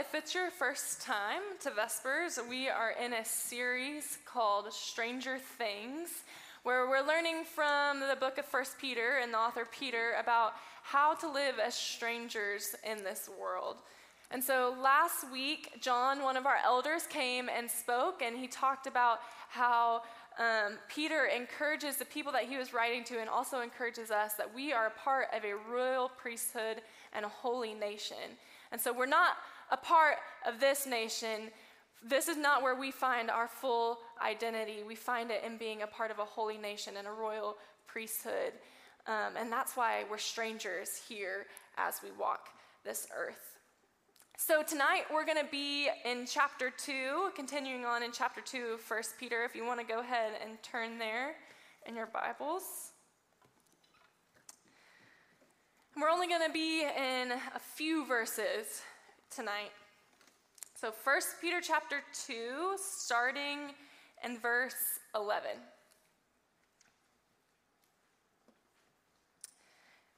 if it's your first time to Vespers, we are in a series called Stranger Things, where we're learning from the book of First Peter and the author Peter about how to live as strangers in this world. And so last week, John, one of our elders, came and spoke, and he talked about how um, Peter encourages the people that he was writing to and also encourages us that we are a part of a royal priesthood and a holy nation. And so we're not a part of this nation. This is not where we find our full identity. We find it in being a part of a holy nation and a royal priesthood. Um, and that's why we're strangers here as we walk this earth. So tonight we're going to be in chapter 2, continuing on in chapter 2 of 1 Peter. If you want to go ahead and turn there in your Bibles. We're only going to be in a few verses tonight. So 1 Peter chapter 2, starting in verse 11.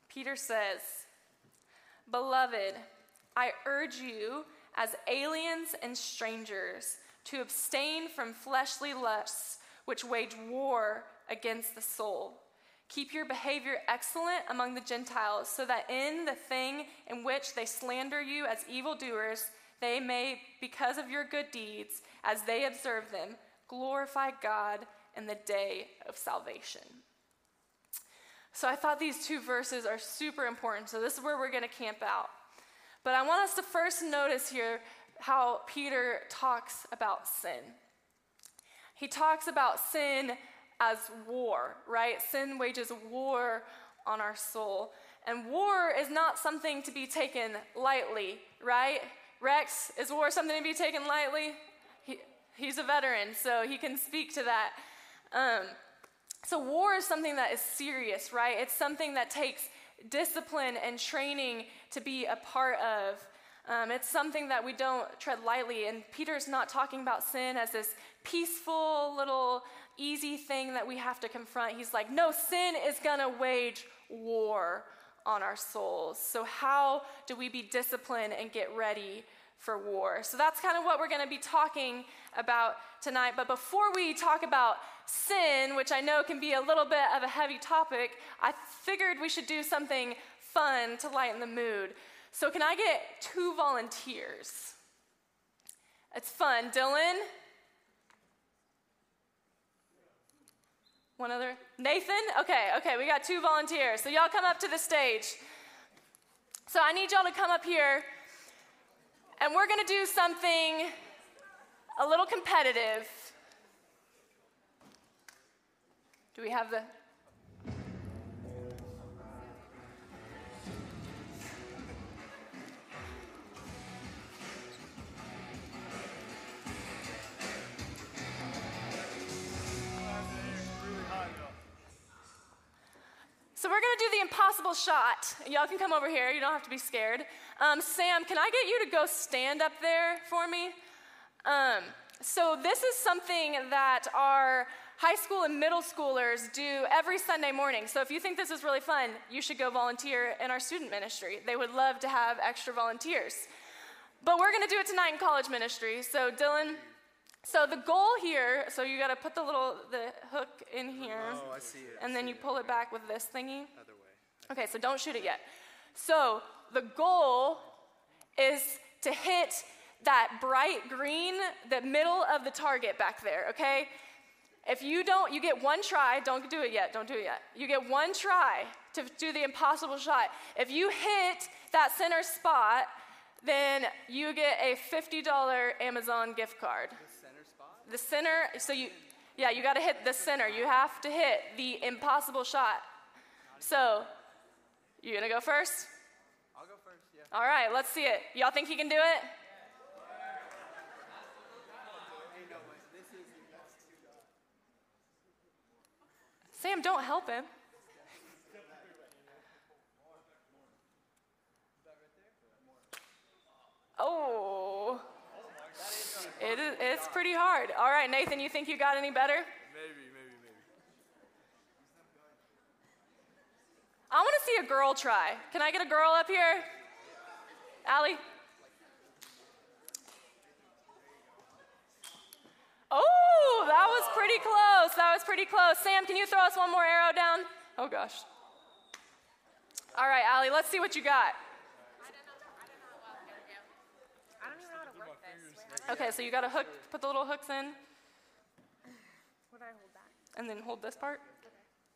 Peter says, Beloved, I urge you, as aliens and strangers, to abstain from fleshly lusts which wage war against the soul. Keep your behavior excellent among the Gentiles, so that in the thing in which they slander you as evildoers, they may, because of your good deeds, as they observe them, glorify God in the day of salvation. So I thought these two verses are super important. So this is where we're going to camp out. But I want us to first notice here how Peter talks about sin. He talks about sin as war, right? Sin wages war on our soul. And war is not something to be taken lightly, right? Rex, is war something to be taken lightly? He, he's a veteran, so he can speak to that. Um, so, war is something that is serious, right? It's something that takes discipline and training to be a part of. Um, it's something that we don't tread lightly. And Peter's not talking about sin as this peaceful, little, easy thing that we have to confront. He's like, no, sin is going to wage war on our souls. So, how do we be disciplined and get ready for war? So, that's kind of what we're going to be talking about tonight. But before we talk about sin, which I know can be a little bit of a heavy topic, I figured we should do something fun to lighten the mood. So, can I get two volunteers? It's fun. Dylan? One other? Nathan? Okay, okay, we got two volunteers. So, y'all come up to the stage. So, I need y'all to come up here, and we're gonna do something a little competitive. Do we have the So we're to do the impossible shot. Y'all can come over here. You don't have to be scared. Um, Sam, can I get you to go stand up there for me? Um, so this is something that our high school and middle schoolers do every Sunday morning. So if you think this is really fun, you should go volunteer in our student ministry. They would love to have extra volunteers. But we're to do it tonight in college ministry. So Dylan, so the goal here, so you got to put the little the hook in here. Oh, I see it. And then you pull it back with this thingy. Other way. Okay, so don't shoot it yet. So the goal is to hit that bright green, the middle of the target back there, okay? If you don't, you get one try. Don't do it yet. Don't do it yet. You get one try to do the impossible shot. If you hit that center spot, then you get a $50 Amazon gift card the center, so you, yeah, you got to hit the center. You have to hit the impossible shot. So, you gonna go first? I'll go first, yeah. All right, let's see it. Y'all think he can do it? Sam, don't help him. Oh. It is, it's pretty hard. All right, Nathan, you think you got any better? Maybe, maybe, maybe. I want to see a girl try. Can I get a girl up here? Allie? Oh, that was pretty close. That was pretty close. Sam, can you throw us one more arrow down? Oh, gosh. All right, Allie, let's see what you got. Okay, so you got a hook, put the little hooks in. Would I hold that? And then hold this part.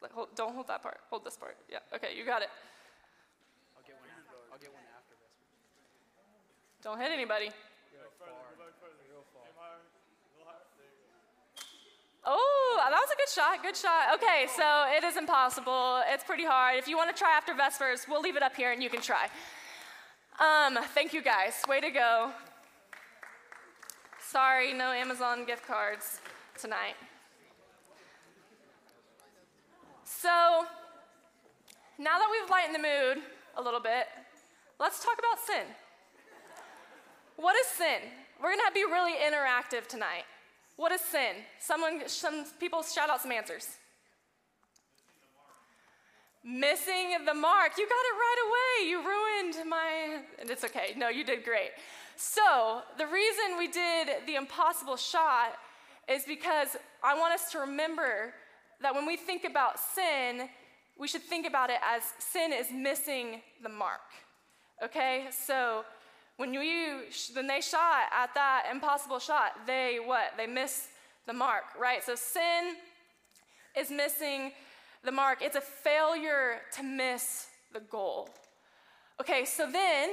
Like, hold, don't hold that part. Hold this part. Yeah. Okay, you got it. I'll get one. I'll get one after this. Don't hit anybody. Oh, that was a good shot. Good shot. Okay, so it is impossible. It's pretty hard. If you want to try after Vespers, we'll leave it up here and you can try. Um, thank you guys. Way to go. Sorry, no Amazon gift cards tonight. So, now that we've lightened the mood a little bit, let's talk about sin. What is sin? We're going to be really interactive tonight. What is sin? Someone, some people shout out some answers. Missing the mark. You got it right away. You ruined my. And it's okay. No, you did great. So, the reason we did the impossible shot is because I want us to remember that when we think about sin, we should think about it as sin is missing the mark. Okay? So, when you when they shot at that impossible shot, they what? They missed the mark, right? So sin is missing the mark. It's a failure to miss the goal. Okay, so then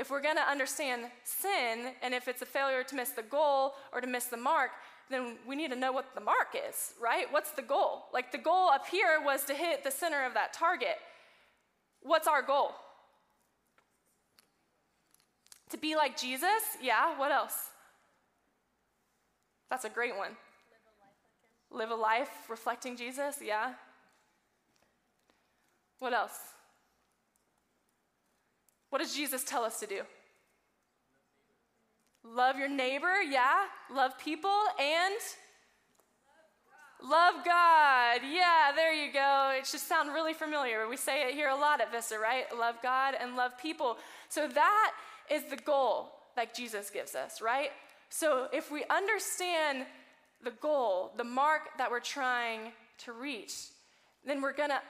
if we're going to understand sin and if it's a failure to miss the goal or to miss the mark, then we need to know what the mark is, right? What's the goal? Like the goal up here was to hit the center of that target. What's our goal? To be like Jesus? Yeah, what else? That's a great one. Live a life, reflecting Jesus? Yeah. What else? What does Jesus tell us to do? Love your neighbor, yeah. Love people and love God. Yeah, there you go. It should sound really familiar. We say it here a lot at Vista, right? Love God and love people. So that is the goal that Jesus gives us, right? So if we understand the goal, the mark that we're trying to reach, then we're gonna,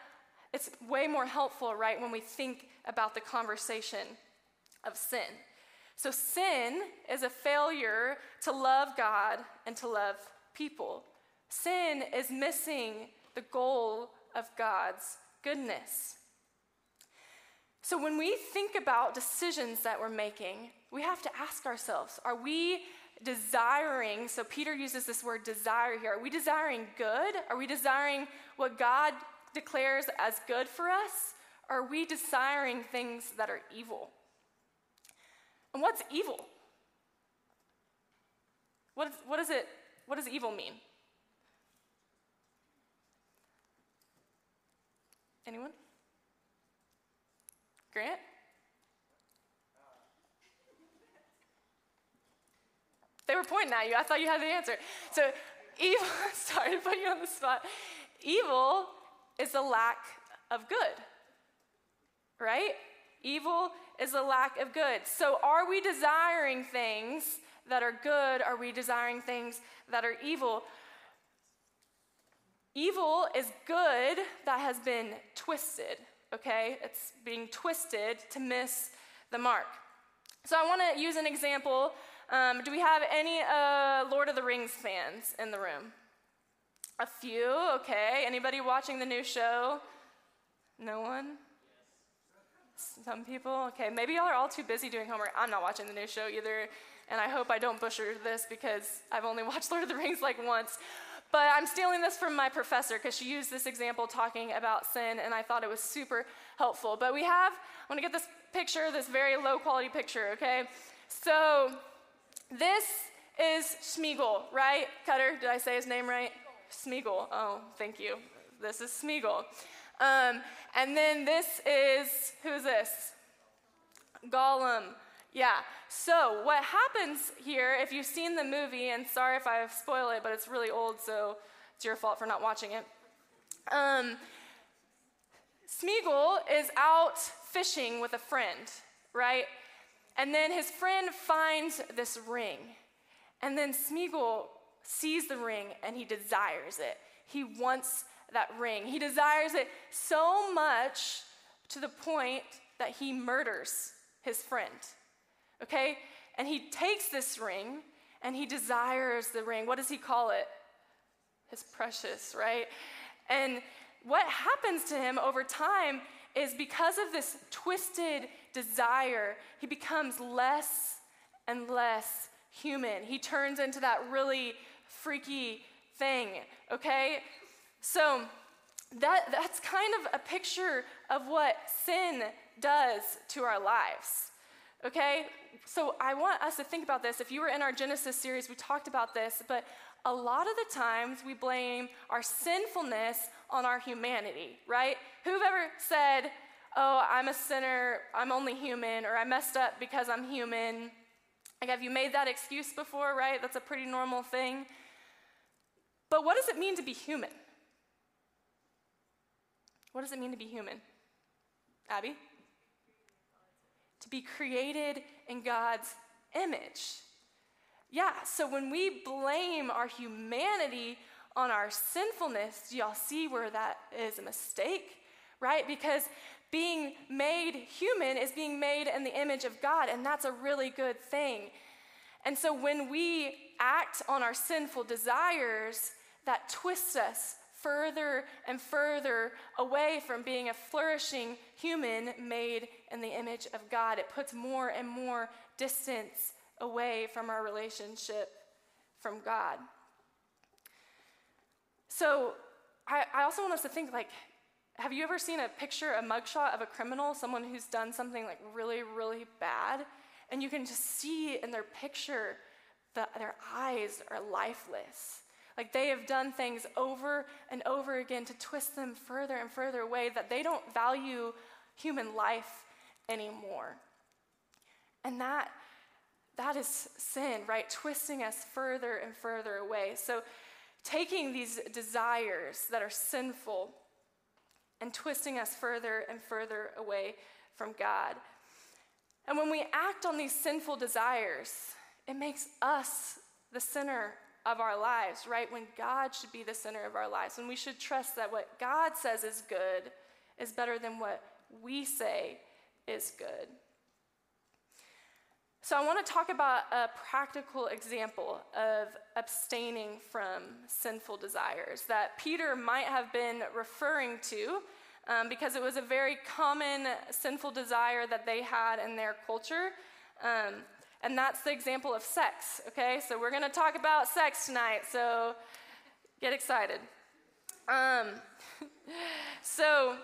it's way more helpful, right, when we think about the conversation of sin. So sin is a failure to love God and to love people. Sin is missing the goal of God's goodness. So when we think about decisions that we're making, we have to ask ourselves are we desiring? So Peter uses this word desire here. Are we desiring good? Are we desiring what God declares as good for us? Are we desiring things that are evil? And what's evil? What, is, what, is it, what does evil mean? Anyone? Grant? They were pointing at you. I thought you had the answer. So, evil, sorry to put you on the spot. Evil is a lack of good, right? Evil is a lack of good. So, are we desiring things that are good? Are we desiring things that are evil? Evil is good that has been twisted okay? It's being twisted to miss the mark. So I want to use an example. Um, do we have any uh, Lord of the Rings fans in the room? A few, okay. Anybody watching the new show? No one? Some people? Okay, maybe y'all are all too busy doing homework. I'm not watching the new show either, and I hope I don't butcher this because I've only watched Lord of the Rings like once. But I'm stealing this from my professor because she used this example talking about sin, and I thought it was super helpful. But we have, I want to get this picture, this very low quality picture, okay? So this is Schmiegel, right? Cutter, did I say his name right? Smeagol. Oh, thank you. This is Smeagol. Um, and then this is, who's this? Gollum. Yeah. So what happens here, if you've seen the movie, and sorry if I spoil it, but it's really old, so it's your fault for not watching it. Um, Smeagol is out fishing with a friend, right? And then his friend finds this ring. And then Smeagol sees the ring and he desires it. he wants that ring. He desires it so much to the point that he murders his friend. Okay? And he takes this ring and he desires the ring. What does he call it? His precious, right? And what happens to him over time is because of this twisted desire, he becomes less and less human. He turns into that really freaky thing, okay? So that, that's kind of a picture of what sin does to our lives, okay? So I want us to think about this. If you were in our Genesis series, we talked about this, but a lot of the times we blame our sinfulness on our humanity, right? Who've ever said, oh, I'm a sinner, I'm only human, or I messed up because I'm human? Like, have you made that excuse before, right? That's a pretty normal thing. But what does it mean to be human? What does it mean to be human? Abby? To be created in God's image. Yeah, so when we blame our humanity on our sinfulness, do y'all see where that is a mistake? Right? Because being made human is being made in the image of God, and that's a really good thing. And so when we act on our sinful desires, that twists us further and further away from being a flourishing human made in the image of God. It puts more and more distance away from our relationship from God. So I, I also want us to think like, have you ever seen a picture, a mugshot of a criminal, someone who's done something like really, really bad? And you can just see in their picture that their eyes are lifeless. Like they have done things over and over again to twist them further and further away that they don't value human life anymore. And that that is sin, right? Twisting us further and further away. So taking these desires that are sinful and twisting us further and further away from God. And when we act on these sinful desires, it makes us the center of our lives, right? When God should be the center of our lives. When we should trust that what God says is good is better than what we say is good. So, I want to talk about a practical example of abstaining from sinful desires that Peter might have been referring to um, because it was a very common sinful desire that they had in their culture. Um, and that's the example of sex, okay? So, we're to talk about sex tonight, so get excited. Um, so,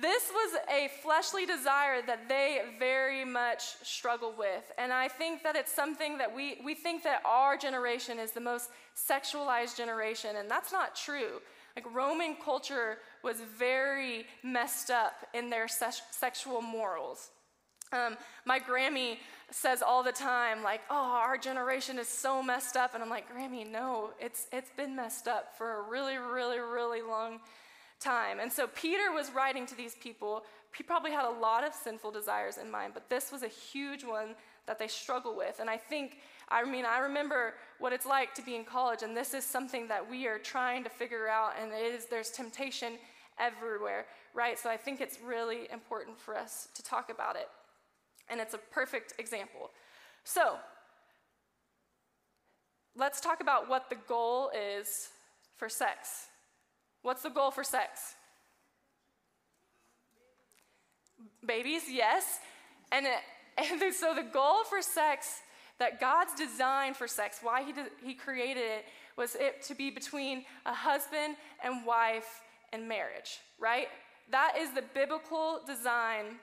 this was a fleshly desire that they very much struggle with. And I think that it's something that we, we think that our generation is the most sexualized generation, and that's not true. Like, Roman culture was very messed up in their se- sexual morals. Um, my Grammy says all the time, like, oh, our generation is so messed up. And I'm like, Grammy, no, it's, it's been messed up for a really, really, really long time. And so Peter was writing to these people. He probably had a lot of sinful desires in mind, but this was a huge one that they struggle with. And I think, I mean, I remember what it's like to be in college, and this is something that we are trying to figure out, and it is, there's temptation everywhere, right? So I think it's really important for us to talk about it. And it's a perfect example. So, let's talk about what the goal is for sex. What's the goal for sex? Babies, yes. And, and so the goal for sex, that God's design for sex, why he, did, he created it, was it to be between a husband and wife and marriage, right? That is the biblical design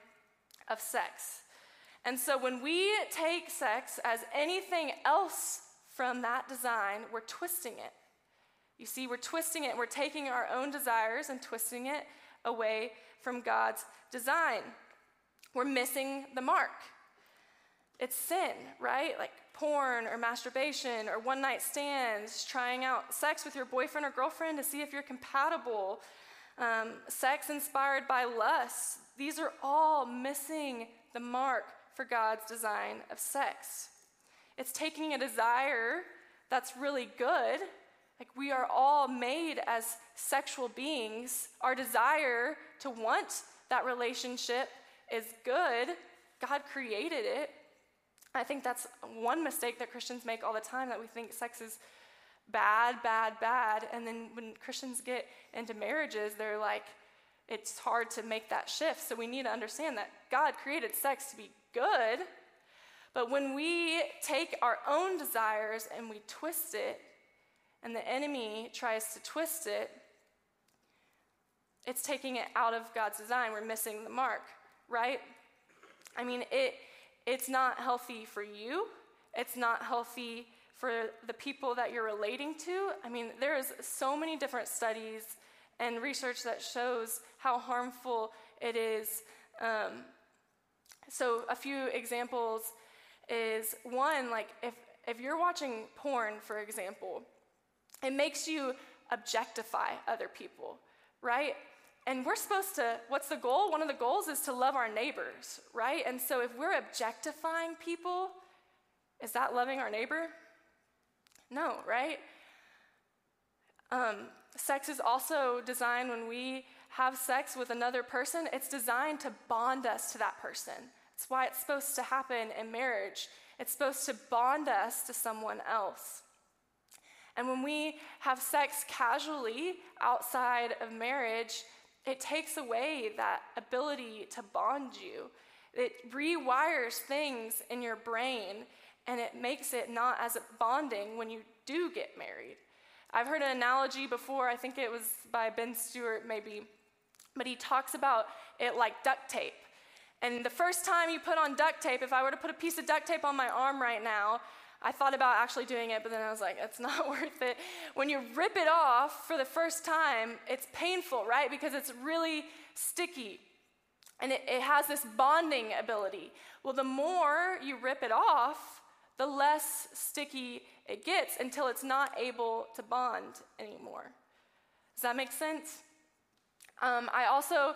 of sex. And so when we take sex as anything else from that design, we're twisting it. You see, we're twisting it, we're taking our own desires and twisting it away from God's design. We're missing the mark. It's sin, right? Like porn or masturbation or one night stands, trying out sex with your boyfriend or girlfriend to see if you're compatible, um, sex inspired by lust. These are all missing the mark for God's design of sex. It's taking a desire that's really good Like we are all made as sexual beings. Our desire to want that relationship is good. God created it. I think that's one mistake that Christians make all the time that we think sex is bad, bad, bad. And then when Christians get into marriages, they're like, it's hard to make that shift. So we need to understand that God created sex to be good. But when we take our own desires and we twist it, and the enemy tries to twist it, it's taking it out of God's design. We're missing the mark, right? I mean, it it's not healthy for you. It's not healthy for the people that you're relating to. I mean, there's so many different studies and research that shows how harmful it is. Um, so, a few examples is one, like if, if you're watching porn, for example, it makes you objectify other people, right? And we're supposed to, what's the goal? One of the goals is to love our neighbors, right? And so if we're objectifying people, is that loving our neighbor? No, right? Um, sex is also designed when we have sex with another person, it's designed to bond us to that person. It's why it's supposed to happen in marriage. It's supposed to bond us to someone else. And when we have sex casually outside of marriage, it takes away that ability to bond you. It rewires things in your brain and it makes it not as bonding when you do get married. I've heard an analogy before, I think it was by Ben Stuart maybe, but he talks about it like duct tape. And the first time you put on duct tape, if I were to put a piece of duct tape on my arm right now, I thought about actually doing it, but then I was like, it's not worth it. When you rip it off for the first time, it's painful, right? Because it's really sticky and it, it has this bonding ability. Well, the more you rip it off, the less sticky it gets until it's not able to bond anymore. Does that make sense? Um, I also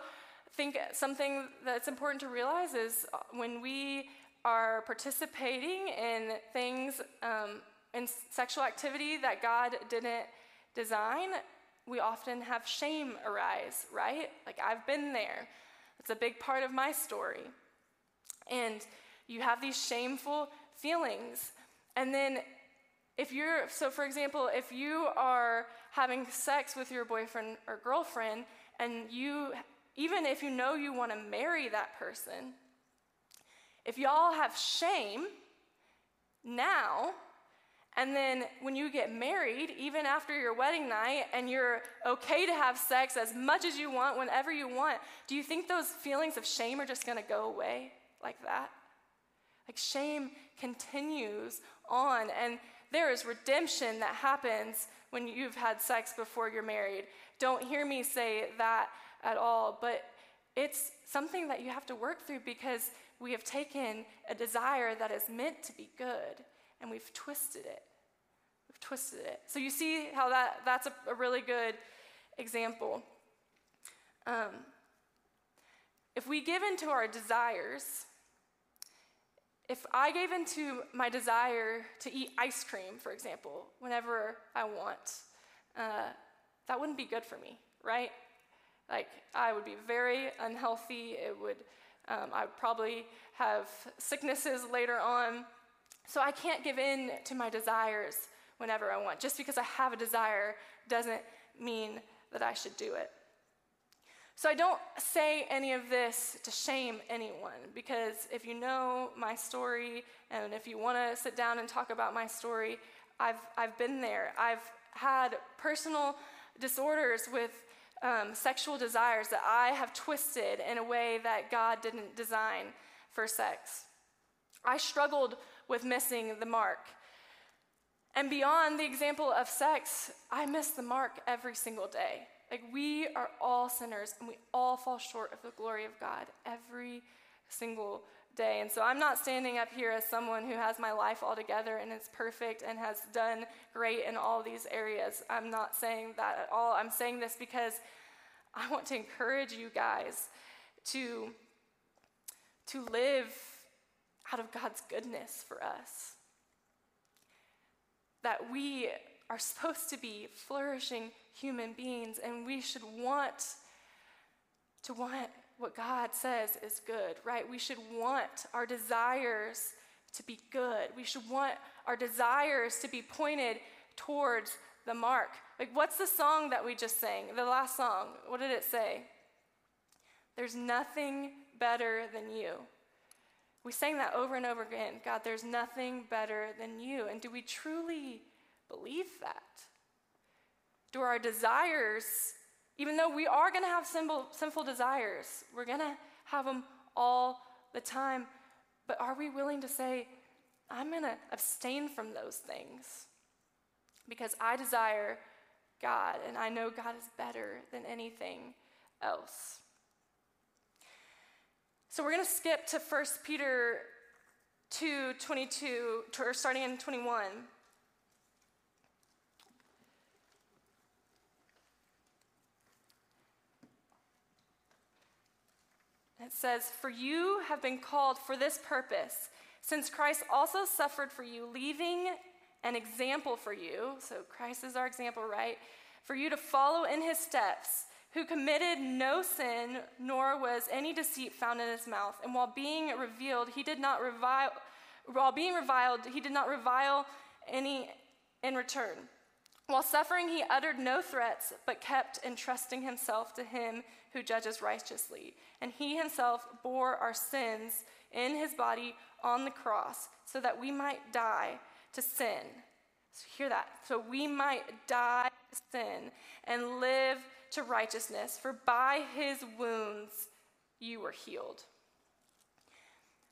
think something that's important to realize is uh, when we are participating in things, um, in sexual activity that God didn't design, we often have shame arise, right? Like, I've been there. It's a big part of my story. And you have these shameful feelings. And then, if you're, so for example, if you are having sex with your boyfriend or girlfriend, and you, even if you know you want to marry that person, if y'all have shame now, and then when you get married, even after your wedding night, and you're okay to have sex as much as you want, whenever you want, do you think those feelings of shame are just gonna go away like that? Like shame continues on, and there is redemption that happens when you've had sex before you're married. Don't hear me say that at all, but it's something that you have to work through because we have taken a desire that is meant to be good and we've twisted it. We've twisted it. So you see how that, that's a, a really good example. Um, if we give into our desires, if I gave into my desire to eat ice cream, for example, whenever I want, uh, that wouldn't be good for me, right? Like, I would be very unhealthy. It would um, I would probably have sicknesses later on. So I can't give in to my desires whenever I want. Just because I have a desire doesn't mean that I should do it. So I don't say any of this to shame anyone because if you know my story and if you want to sit down and talk about my story, I've, I've been there. I've had personal disorders with um, sexual desires that I have twisted in a way that God didn't design for sex. I struggled with missing the mark. And beyond the example of sex, I miss the mark every single day. Like, we are all sinners and we all fall short of the glory of God every single day. And so I'm not standing up here as someone who has my life all together and is perfect and has done great in all these areas. I'm not saying that at all. I'm saying this because I want to encourage you guys to, to live out of God's goodness for us. That we are supposed to be flourishing human beings, and we should want to want what God says is good, right? We should want our desires to be good. We should want our desires to be pointed towards the mark. Like, what's the song that we just sang? The last song. What did it say? There's nothing better than you. We sang that over and over again. God, there's nothing better than you. And do we truly believe that? Do our desires, even though we are going to have sinful, sinful desires, we're going to have them all the time, but are we willing to say, I'm going to abstain from those things because I desire God and I know God is better than anything else? So we're going to skip to 1 Peter 2 22, or starting in 21. It says, For you have been called for this purpose, since Christ also suffered for you, leaving an example for you. So Christ is our example, right? For you to follow in his steps, who committed no sin, nor was any deceit found in his mouth. And while being revealed, he did not revile, while being reviled, he did not revile any in return. While suffering, he uttered no threats, but kept entrusting himself to him who judges righteously. And he himself bore our sins in his body on the cross, so that we might die to sin. So, hear that. So, we might die to sin and live to righteousness, for by his wounds you were healed.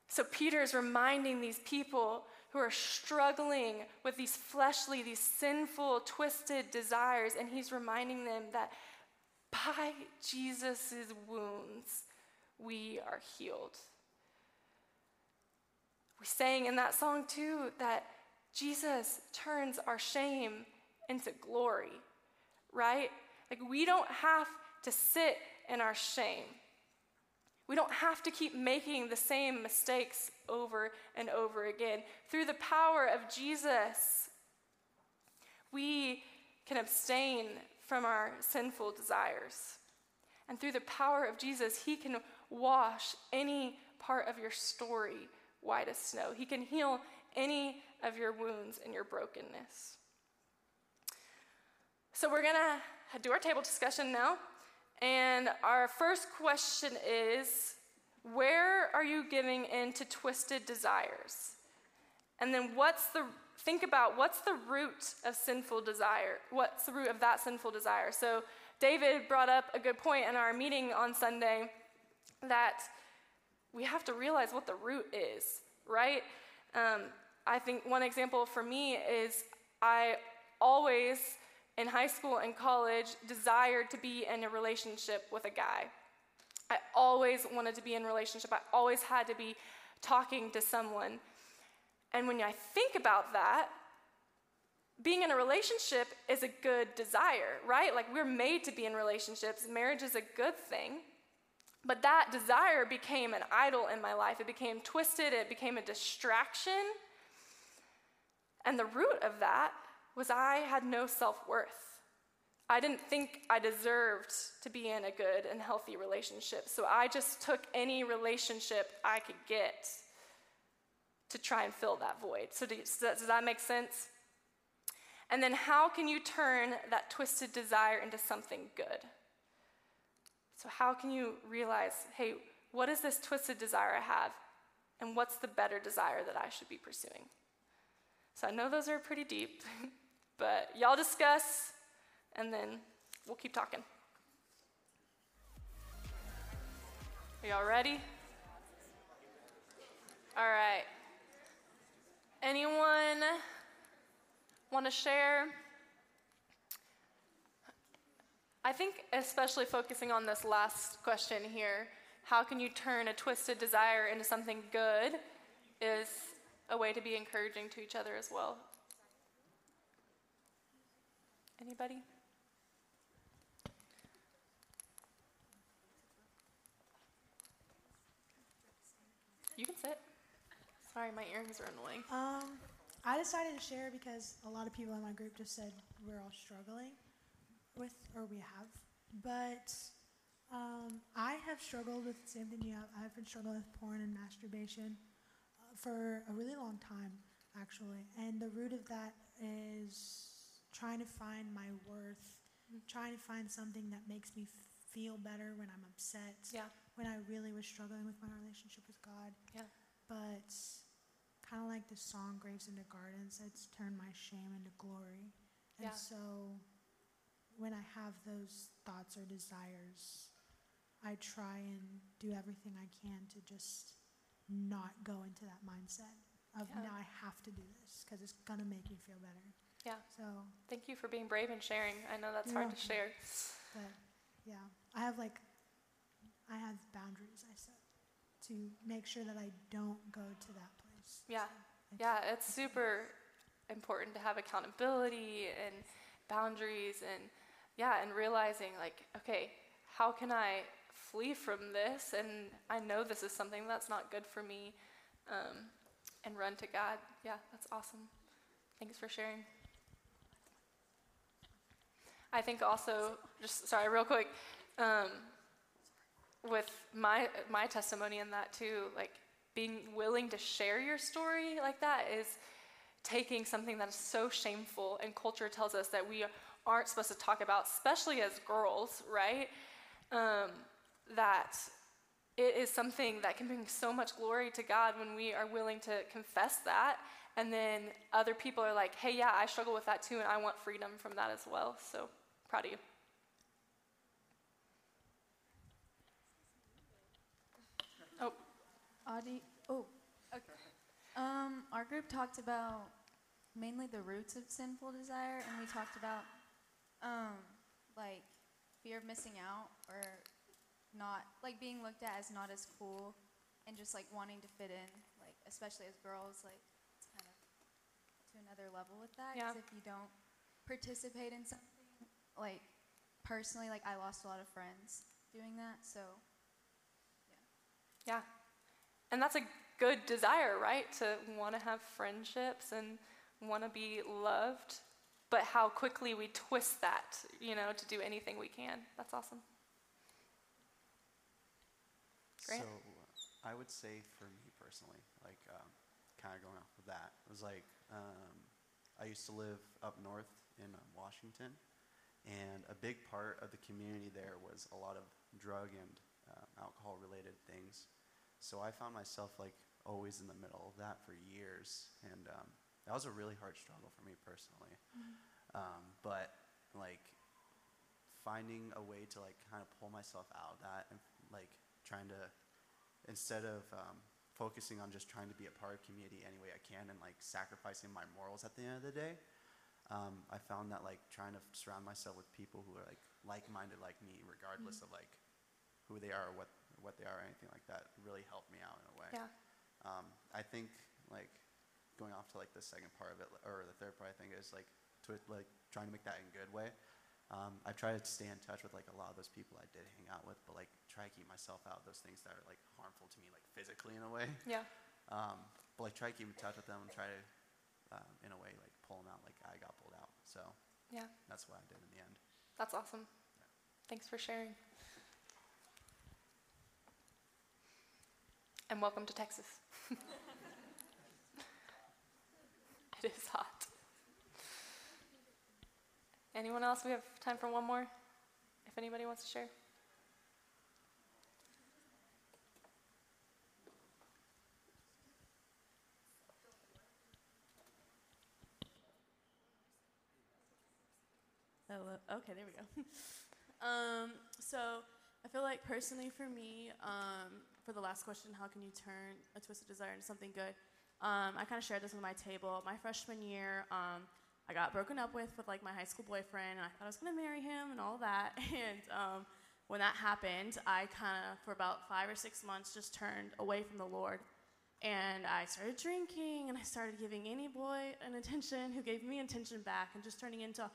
So, Peter is reminding these people who are struggling with these fleshly, these sinful, twisted desires, and he's reminding them that by Jesus' wounds, we are healed. We sang in that song too that Jesus turns our shame into glory, right? Like, we don't have to sit in our shame. We don't have to keep making the same mistakes over and over again. Through the power of Jesus, we can abstain from our sinful desires. And through the power of Jesus, He can wash any part of your story white as snow. He can heal any of your wounds and your brokenness. So, we're going to do our table discussion now. And our first question is where are you giving in to twisted desires? And then what's the think about what's the root of sinful desire? What's the root of that sinful desire? So David brought up a good point in our meeting on Sunday that we have to realize what the root is, right? Um, I think one example for me is I always in high school and college desired to be in a relationship with a guy. I always wanted to be in a relationship. I always had to be talking to someone. And when I think about that, being in a relationship is a good desire, right? Like we're made to be in relationships. Marriage is a good thing. But that desire became an idol in my life. It became twisted, it became a distraction. And the root of that was I had no self worth. I didn't think I deserved to be in a good and healthy relationship. So I just took any relationship I could get to try and fill that void. So does that make sense? And then how can you turn that twisted desire into something good? So, how can you realize, hey, what is this twisted desire I have? And what's the better desire that I should be pursuing? So, I know those are pretty deep. But y'all discuss, and then we'll keep talking. Are y'all ready? All right. Anyone want to share? I think, especially focusing on this last question here, how can you turn a twisted desire into something good is a way to be encouraging to each other as well. Anybody? You can sit. Sorry, my earrings are annoying. Um, I decided to share because a lot of people in my group just said we're all struggling with, or we have. But um, I have struggled with the same thing you have. I've been struggling with porn and masturbation uh, for a really long time, actually. And the root of that is trying to find my worth, trying to find something that makes me feel better when I'm upset, Yeah. when I really was struggling with my relationship with God. Yeah. But kind of like the song Graves into Gardens, it's turned my shame into glory. And Yeah. so when I have those thoughts or desires, I try and do everything I can to just not go into that mindset of Yeah. now I have to do this because it's going to make me feel better. Yeah. So, Thank you for being brave and sharing. I know that's hard to share. but yeah, I have like, I have boundaries I set to make sure that I don't go to that place. Yeah. Yeah, it's super important to have accountability and boundaries and yeah, and realizing like, okay, how can I flee from this? And I know this is something that's not good for me, um, and run to God. Yeah, that's awesome. Thanks for sharing. I think also, just sorry, real quick, um, with my my testimony in that too, like being willing to share your story like that is taking something that is so shameful and culture tells us that we aren't supposed to talk about especially as girls right? Um, that it is something that can bring so much glory to god when we are willing to confess that and then other people are like hey yeah i struggle with that too and i want freedom from that as well. So proud of you Audie, oh, okay. Um, our group talked about mainly the roots of sinful desire, and we talked about, um, like fear of missing out or not, like being looked at as not as cool, and just like wanting to fit in, like especially as girls, like it's kind of to another level with that. Yeah. Because if you don't participate in something, like personally, like I lost a lot of friends doing that, so Yeah. And that's a good desire, right? To want to have friendships and want to be loved. But how quickly we twist that, you know, to do anything we can. That's awesome. Grant? So, I would say for me personally, like, um, kind of going off of that, it was like, um, I used to live up north in uh, Washington, and a big part of the community there was a lot of drug and um, alcohol related things. So I found myself like always in the middle of that for years, and um, that was a really hard struggle for me personally. Um, but like finding a way to like kind of pull myself out of that and like trying to instead of um, focusing on just trying to be a part of community any way I can and like sacrificing my morals at the end of the day, um, I found that like trying to surround myself with people who are like like-minded like me, regardless of like who they are or what what they are or anything like that, really helped me out in a way. Yeah. Um, I think like going off to like the second part of it or the third part, I think is like to like trying to make that in a good way. Um, I try to stay in touch with like a lot of those people I did hang out with, but like try to keep myself out of those things that are like harmful to me, like physically in a way. Yeah. Um, but like try to keep in touch with them and try to, um, in a way, like pull them out like I got pulled out. So Yeah. that's what I did in the end. That's awesome. Yeah. Thanks for sharing. And welcome to Texas. it is hot. Anyone else? We have time for one more. If anybody wants to share. Oh, okay, there we go. um, so I feel like personally for me, um, for the last question, how can you turn a twisted desire into something good? Um, I kind of shared this with my table. My freshman year, um, I got broken up with with like my high school boyfriend, and I thought I was gonna marry him and all that. And um, when that happened, I kind of for about five or six months just turned away from the Lord. And I started drinking, and I started giving any boy an attention who gave me attention back, and just turning into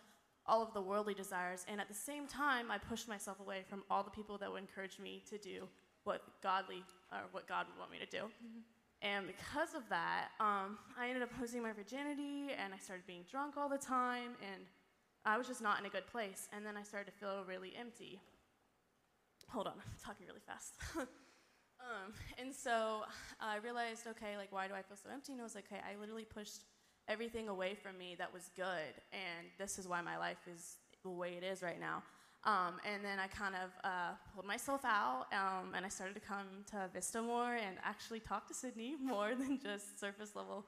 all of the worldly desires. And at the same time, I pushed myself away from all the people that would encourage me to do what godly or what God would want me to do. And because of that, um, I ended up losing my virginity and I started being drunk all the time and I was just not in a good place. And then I started to feel really empty. Hold on, I'm talking really fast. um, and so I realized, okay, like, why do I feel so empty? And I was like, okay, I literally pushed everything away from me that was good. And this is why my life is the way it is right now. Um, and then I kind of uh, pulled myself out um, and I started to come to Vista more and actually talk to Sydney more than just surface level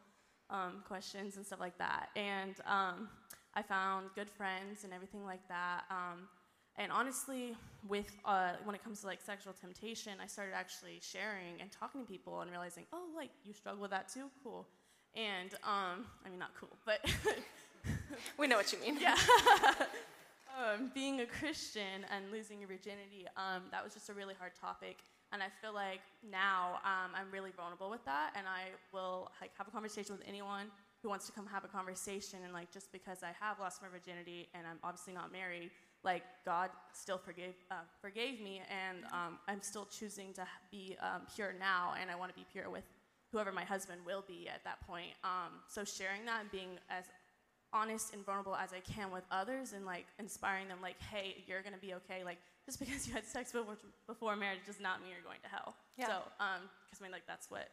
um, questions and stuff like that. And um, I found good friends and everything like that. Um, and honestly, with uh, when it comes to like sexual temptation, I started actually sharing and talking to people and realizing, oh, like you struggle with that too, cool. And um, I mean, not cool, but We know what you mean. yeah. um, being a Christian and losing your virginity, um, that was just a really hard topic. And I feel like now um, I'm really vulnerable with that, and I will like have a conversation with anyone who wants to come have a conversation. And like just because I have lost my virginity and I'm obviously not married, like God still forgave uh, forgave me, and um, I'm still choosing to be um, pure now, and I want to be pure with whoever my husband will be at that point. Um, so sharing that and being as honest and vulnerable as I can with others and like inspiring them like, hey, you're gonna be okay. Like just because you had sex before, before marriage does not mean you're going to hell. Yeah. So, um, because I mean like that's what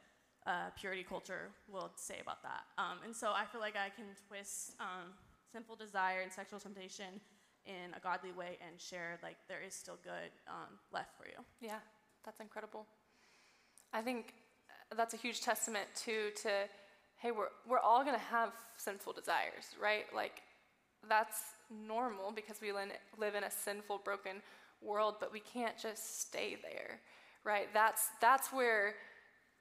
uh, purity culture will say about that. Um, and so I feel like I can twist um, sinful desire and sexual temptation in a godly way and share like there is still good um, left for you. Yeah, that's incredible. I think uh, that's a huge testament too to hey, we're we're all gonna have sinful desires, right? Like that's normal because we live in a sinful, broken world, but we can't just stay there, right? That's that's where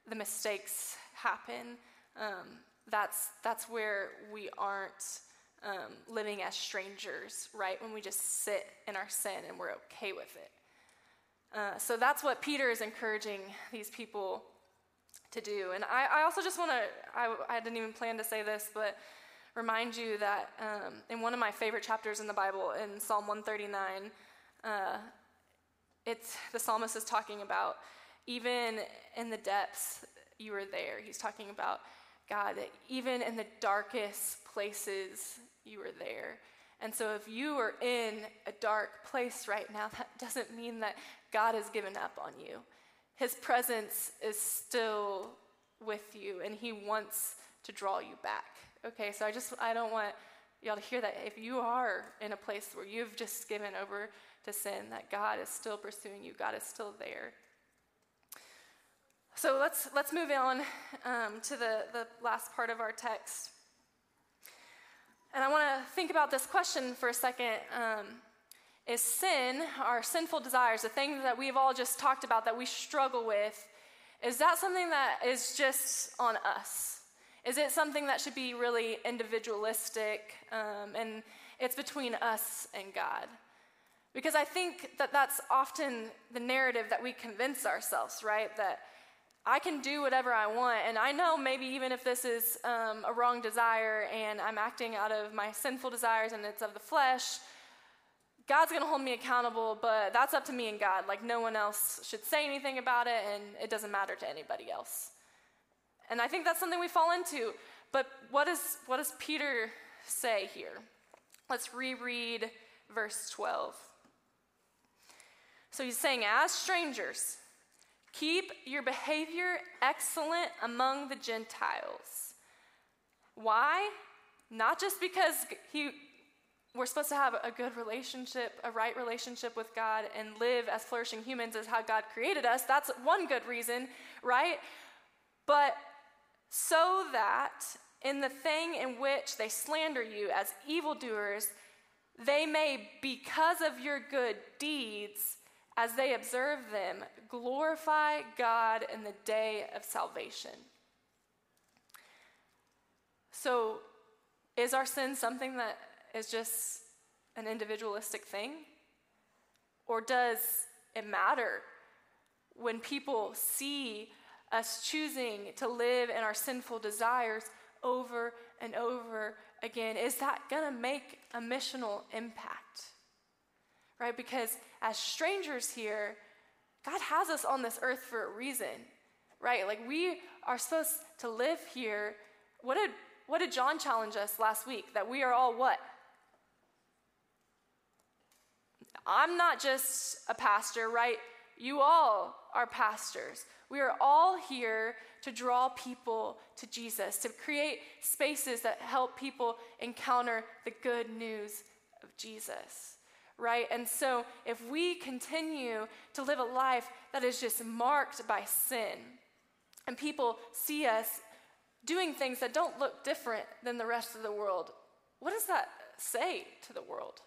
the mistakes happen. Um, that's that's where we aren't um, living as strangers, right? When we just sit in our sin and we're okay with it. Uh, so that's what Peter is encouraging these people to do. And I, I also just want to, I, I, didn't even plan to say this, but remind you that um, in one of my favorite chapters in the Bible, in Psalm 139, uh, it's, the psalmist is talking about even in the depths, you were there. He's talking about God, that even in the darkest places, you were there. And so, if you are in a dark place right now, that doesn't mean that God has given up on you. His presence is still with you, and He wants to draw you back. Okay, so I just, I don't want y'all to hear that. If you are in a place where you've just given over to sin, that God is still pursuing you, God is still there. So let's, let's move on um, to the, the last part of our text. And I want to think about this question for a second. Um, is sin, our sinful desires, the things that we've all just talked about that we struggle with, is that something that is just on us? Is it something that should be really individualistic um, and it's between us and God? Because I think that that's often the narrative that we convince ourselves, right? That I can do whatever I want. And I know maybe even if this is um, a wrong desire and I'm acting out of my sinful desires and it's of the flesh, God's going to hold me accountable, but that's up to me and God. Like, no one else should say anything about it, and it doesn't matter to anybody else. And I think that's something we fall into. But what, is, what does Peter say here? Let's reread verse 12. So he's saying, As strangers, keep your behavior excellent among the Gentiles. Why? Not just because he we're supposed to have a good relationship, a right relationship with God, and live as flourishing humans as how God created us. That's one good reason, right? But so that in the thing in which they slander you as evildoers, they may, because of your good deeds, as they observe them, glorify God in the day of salvation. So, is our sin something that is just an individualistic thing? Or does it matter when people see us choosing to live in our sinful desires over and over again? Is that going to make a missional impact? Right? Because as strangers here, God has us on this earth for a reason. right? Like we are supposed to live here. What did what did John challenge us last week? That we are all what? I'm not just a pastor, right? You all are pastors. We are all here to draw people to Jesus, to create spaces that help people encounter the good news of Jesus, right? And so if we continue to live a life that is just marked by sin, and people see us doing things that don't look different than the rest of the world, what does that say to the world?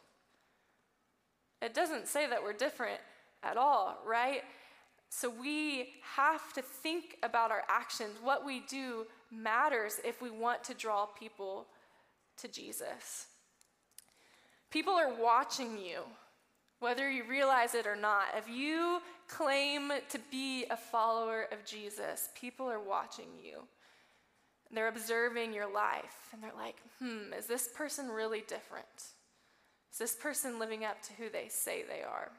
It doesn't say that we're different at all, right? So we have to think about our actions. What we do matters if we want to draw people to Jesus. People are watching you, whether you realize it or not. If you claim to be a follower of Jesus, people are watching you. They're observing your life and they're like, hmm, is this person really different? Is this person living up to who they say they are?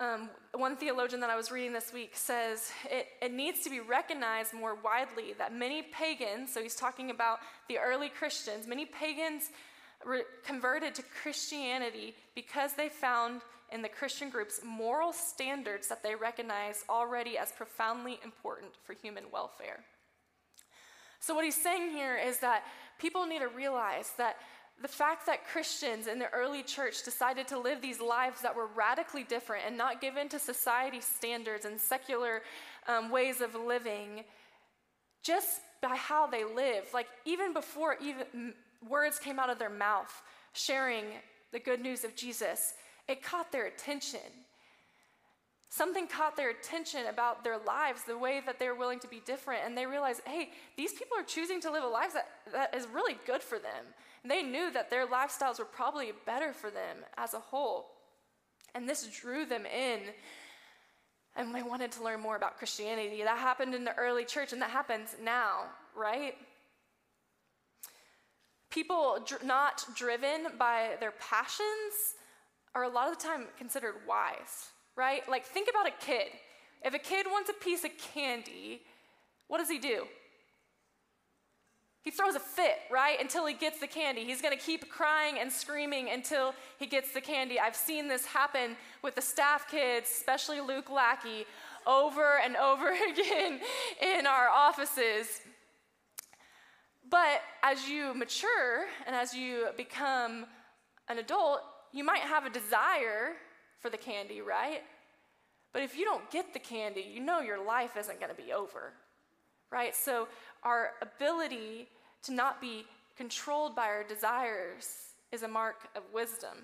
Um, one theologian that I was reading this week says it, it needs to be recognized more widely that many pagans, so he's talking about the early Christians, many pagans re- converted to Christianity because they found in the Christian groups moral standards that they recognize already as profoundly important for human welfare. So, what he's saying here is that people need to realize that the fact that Christians in the early church decided to live these lives that were radically different and not give in to society's standards and secular um, ways of living, just by how they live, like even before even words came out of their mouth sharing the good news of Jesus, it caught their attention. Something caught their attention about their lives, the way that they're willing to be different, and they realized, hey, these people are choosing to live a life that, that is really good for them. They knew that their lifestyles were probably better for them as a whole. And this drew them in. And they wanted to learn more about Christianity. That happened in the early church, and that happens now, right? People dr- not driven by their passions are a lot of the time considered wise, right? Like, think about a kid. If a kid wants a piece of candy, what does he do? He throws a fit, right, until he gets the candy. He's going to keep crying and screaming until he gets the candy. I've seen this happen with the staff kids, especially Luke Lackey, over and over again in our offices. But as you mature and as you become an adult, you might have a desire for the candy, right? But if you don't get the candy, you know your life isn't going to be over, right? So our ability to not be controlled by our desires is a mark of wisdom.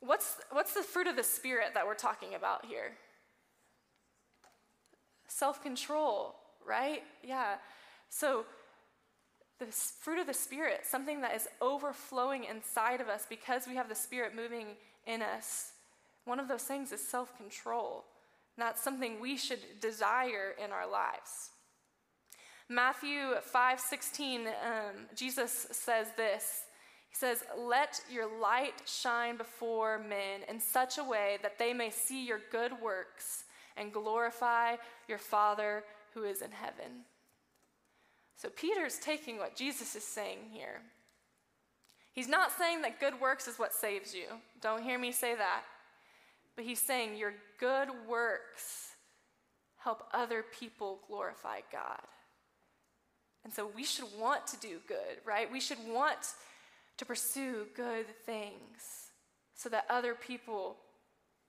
What's, what's the fruit of the Spirit that we're talking about here? Self control, right? Yeah. So, the fruit of the Spirit, something that is overflowing inside of us because we have the Spirit moving in us, one of those things is self control. That's something we should desire in our lives. Matthew 5 16, um, Jesus says this. He says, Let your light shine before men in such a way that they may see your good works and glorify your Father who is in heaven. So Peter's taking what Jesus is saying here. He's not saying that good works is what saves you. Don't hear me say that. But he's saying your good works help other people glorify God. And so we should want to do good, right? We should want to pursue good things so that other people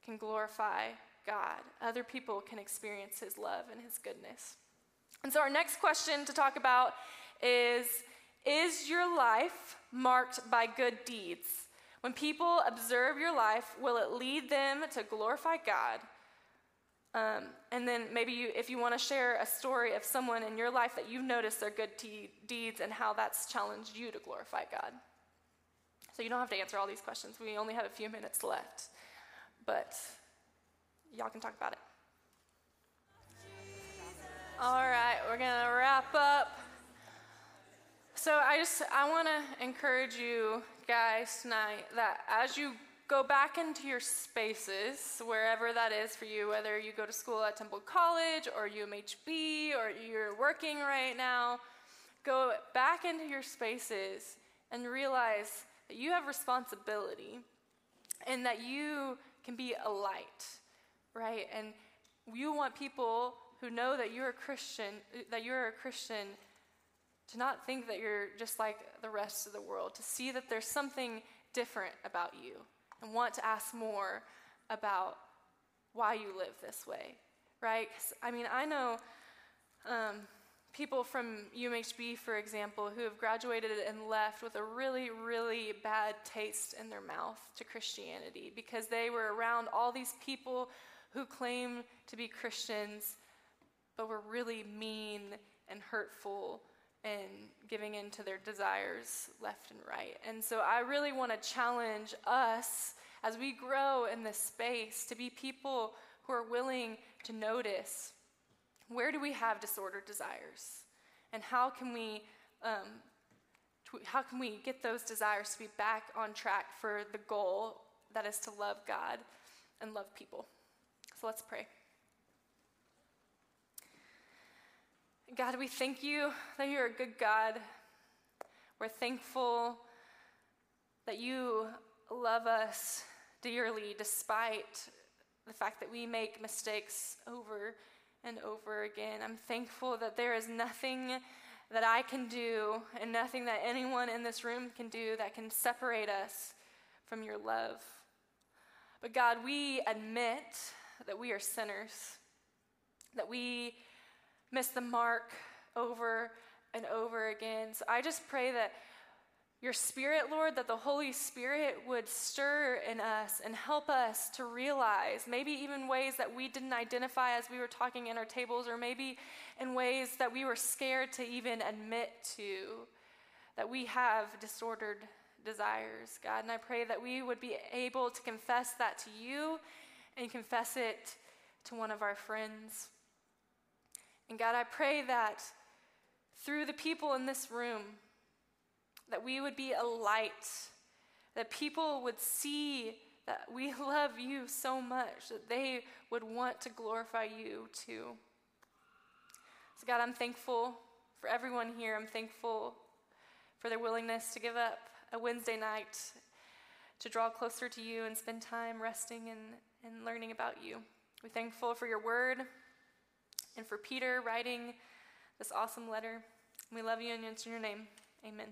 can glorify God. Other people can experience His love and His goodness. And so, our next question to talk about is Is your life marked by good deeds? When people observe your life, will it lead them to glorify God? Um, and then maybe you, if you want to share a story of someone in your life that you've noticed their good te- deeds and how that's challenged you to glorify God. So you don't have to answer all these questions. We only have a few minutes left. But y'all can talk about it. All right, we're going to wrap up. So I just I want to encourage you guys tonight that as you go back into your spaces, wherever that is for you, whether you go to school at Temple College or UMHB or you're working right now. Go back into your spaces and realize that you have responsibility and that you can be a light, right? And you want people who know that you're a Christian, that you're a Christian, to not think that you're just like the rest of the world, to see that there's something different about you and want to ask more about why you live this way, right? I mean, I know um, people from UMHB, for example, who have graduated and left with a really, really bad taste in their mouth to Christianity because they were around all these people who claim to be Christians but were really mean and hurtful and giving in to their desires left and right. And so I really want to challenge us as we grow in this space to be people who are willing to notice where do we have disordered desires and how can we um, how can we get those desires to be back on track for the goal that is to love god and love people so let's pray god we thank you that you're a good god we're thankful that you love us dearly despite the fact that we make mistakes over and over again. I'm thankful that there is nothing that I can do and nothing that anyone in this room can do that can separate us from your love. But God, we admit that we are sinners, that we miss the mark over and over again. So I just pray that your Spirit, Lord, that the Holy Spirit would stir in us and help us to realize, maybe even ways that we didn't identify as we were talking in our tables, or maybe in ways that we were scared to even admit to, that we have disordered desires, God. And I pray that we would be able to confess that to you and confess it to one of our friends. And God, I pray that through the people in this room, that we would be a light, that people would see that we love you so much that they would want to glorify you too. So, God, I'm thankful for everyone here. I'm thankful for their willingness to give up a Wednesday night to draw closer to you and spend time resting and, and learning about you. We're thankful for your word and for Peter writing this awesome letter. We love you and in your name. Amen.